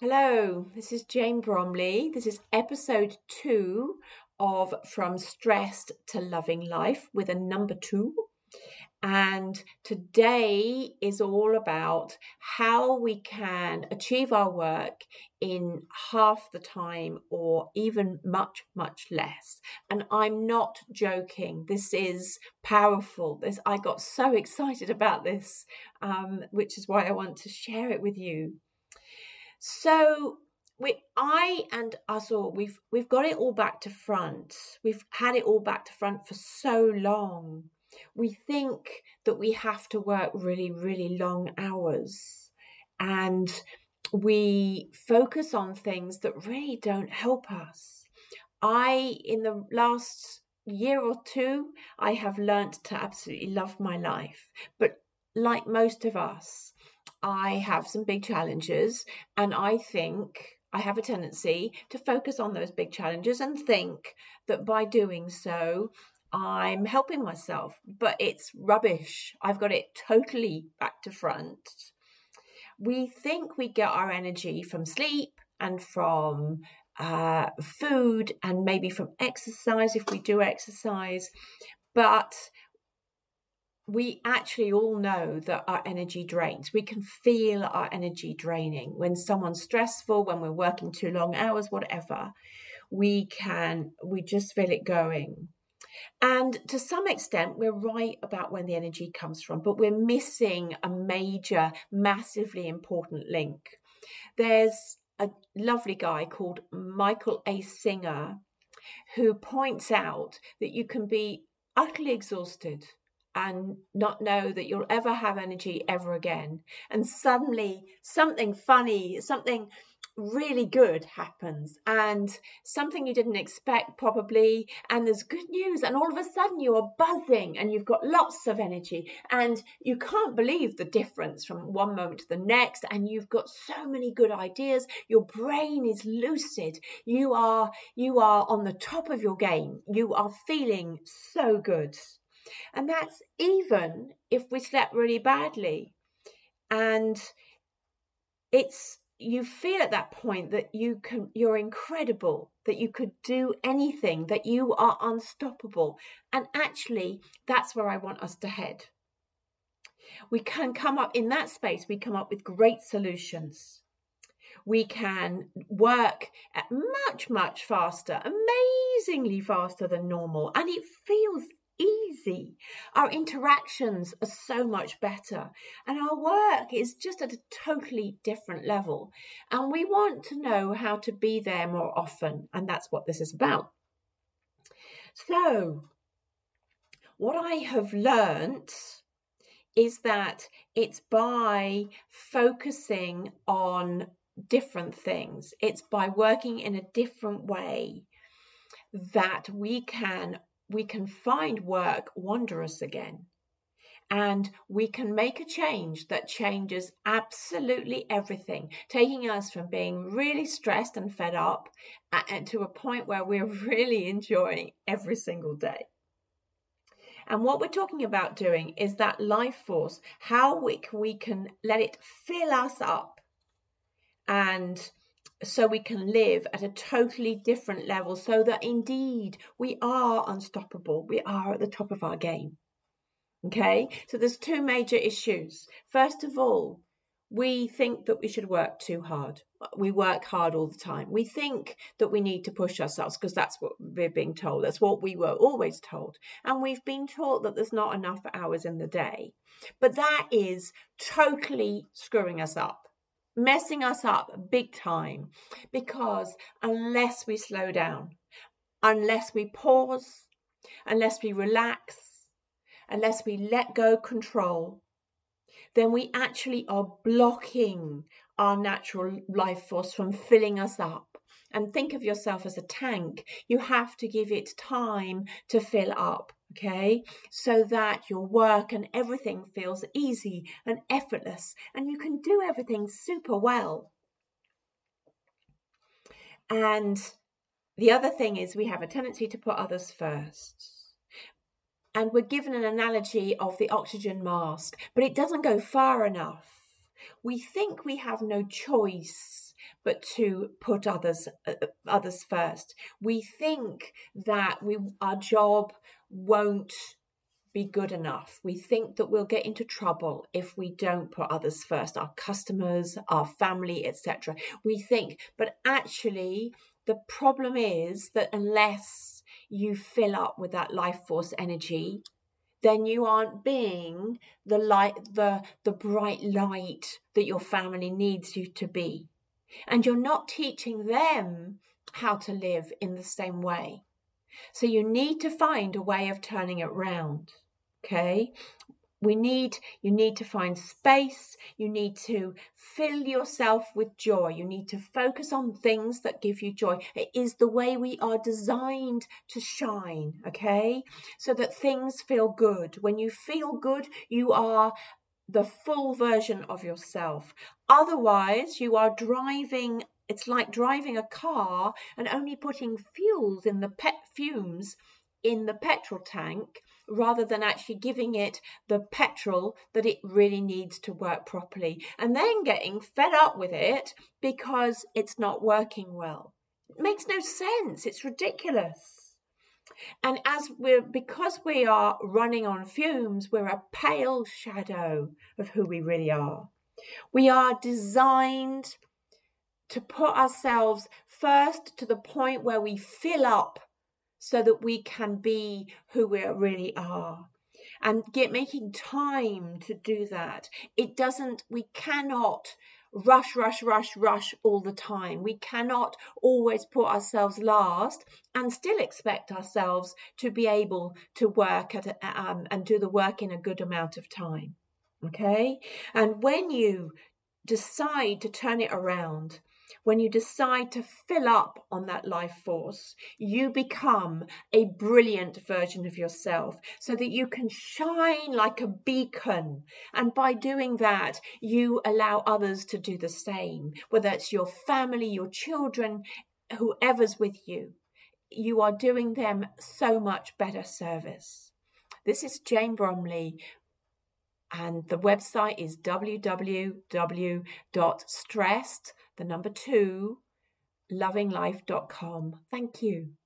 Hello, this is Jane Bromley. This is episode two of From Stressed to Loving Life with a number two. And today is all about how we can achieve our work in half the time or even much, much less. And I'm not joking. This is powerful. This I got so excited about this, um, which is why I want to share it with you. So we I and us all we've we've got it all back to front. We've had it all back to front for so long. We think that we have to work really, really long hours. And we focus on things that really don't help us. I, in the last year or two, I have learnt to absolutely love my life. But like most of us, I have some big challenges, and I think I have a tendency to focus on those big challenges and think that by doing so, I'm helping myself, but it's rubbish. I've got it totally back to front. We think we get our energy from sleep and from uh, food and maybe from exercise if we do exercise, but we actually all know that our energy drains. We can feel our energy draining when someone's stressful, when we're working too long hours, whatever. We can, we just feel it going. And to some extent, we're right about when the energy comes from, but we're missing a major, massively important link. There's a lovely guy called Michael A. Singer who points out that you can be utterly exhausted and not know that you'll ever have energy ever again. And suddenly something funny, something really good happens and something you didn't expect probably and there's good news and all of a sudden you are buzzing and you've got lots of energy and you can't believe the difference from one moment to the next and you've got so many good ideas. Your brain is lucid. You are you are on the top of your game. You are feeling so good and that's even if we slept really badly. And it's you feel at that point that you can you're incredible that you could do anything that you are unstoppable. And actually that's where i want us to head. We can come up in that space we come up with great solutions. We can work at much much faster amazingly faster than normal. And it feels easy. Our interactions are so much better, and our work is just at a totally different level. And we want to know how to be there more often, and that's what this is about. So, what I have learnt is that it's by focusing on different things, it's by working in a different way that we can we can find work wondrous again. And we can make a change that changes absolutely everything, taking us from being really stressed and fed up and to a point where we're really enjoying every single day. And what we're talking about doing is that life force, how we, we can let it fill us up and so we can live at a totally different level so that indeed we are unstoppable. We are at the top of our game. Okay? So there's two major issues. First of all we think that we should work too hard. We work hard all the time. We think that we need to push ourselves because that's what we're being told. That's what we were always told. And we've been taught that there's not enough hours in the day. But that is totally screwing us up messing us up big time because unless we slow down, unless we pause, unless we relax, unless we let go control, then we actually are blocking our natural life force from filling us up. And think of yourself as a tank. You have to give it time to fill up okay? So that your work and everything feels easy and effortless and you can do everything super well. And the other thing is, we have a tendency to put others first. And we're given an analogy of the oxygen mask, but it doesn't go far enough. We think we have no choice but to put others uh, others first. We think that we our job won't be good enough. We think that we'll get into trouble if we don't put others first, our customers, our family, etc. We think, but actually the problem is that unless you fill up with that life force energy, then you aren't being the light the the bright light that your family needs you to be and you're not teaching them how to live in the same way so you need to find a way of turning it round okay? We need you need to find space you need to fill yourself with joy you need to focus on things that give you joy. It is the way we are designed to shine okay? So that things feel good. When you feel good you are the full version of yourself. Otherwise you are driving it's like driving a car and only putting fuels in the pet fumes in the petrol tank rather than actually giving it the petrol that it really needs to work properly and then getting fed up with it because it's not working well. It makes no sense. It's ridiculous. And as we're, because we are running on fumes, we're a pale shadow of who we really are. We are designed to put ourselves first to the point where we fill up so that we can be who we really are. And get making time to do that. It doesn't we cannot rush rush rush rush all the time. We cannot always put ourselves last and still expect ourselves to be able to work at um, and do the work in a good amount of time. Okay? And when you decide to turn it around when you decide to fill up on that life force, you become a brilliant version of yourself so that you can shine like a beacon. And by doing that, you allow others to do the same, whether it's your family, your children, whoever's with you. You are doing them so much better service. This is Jane Bromley and the website is www.stressed the number two, lovinglife.com. Thank you.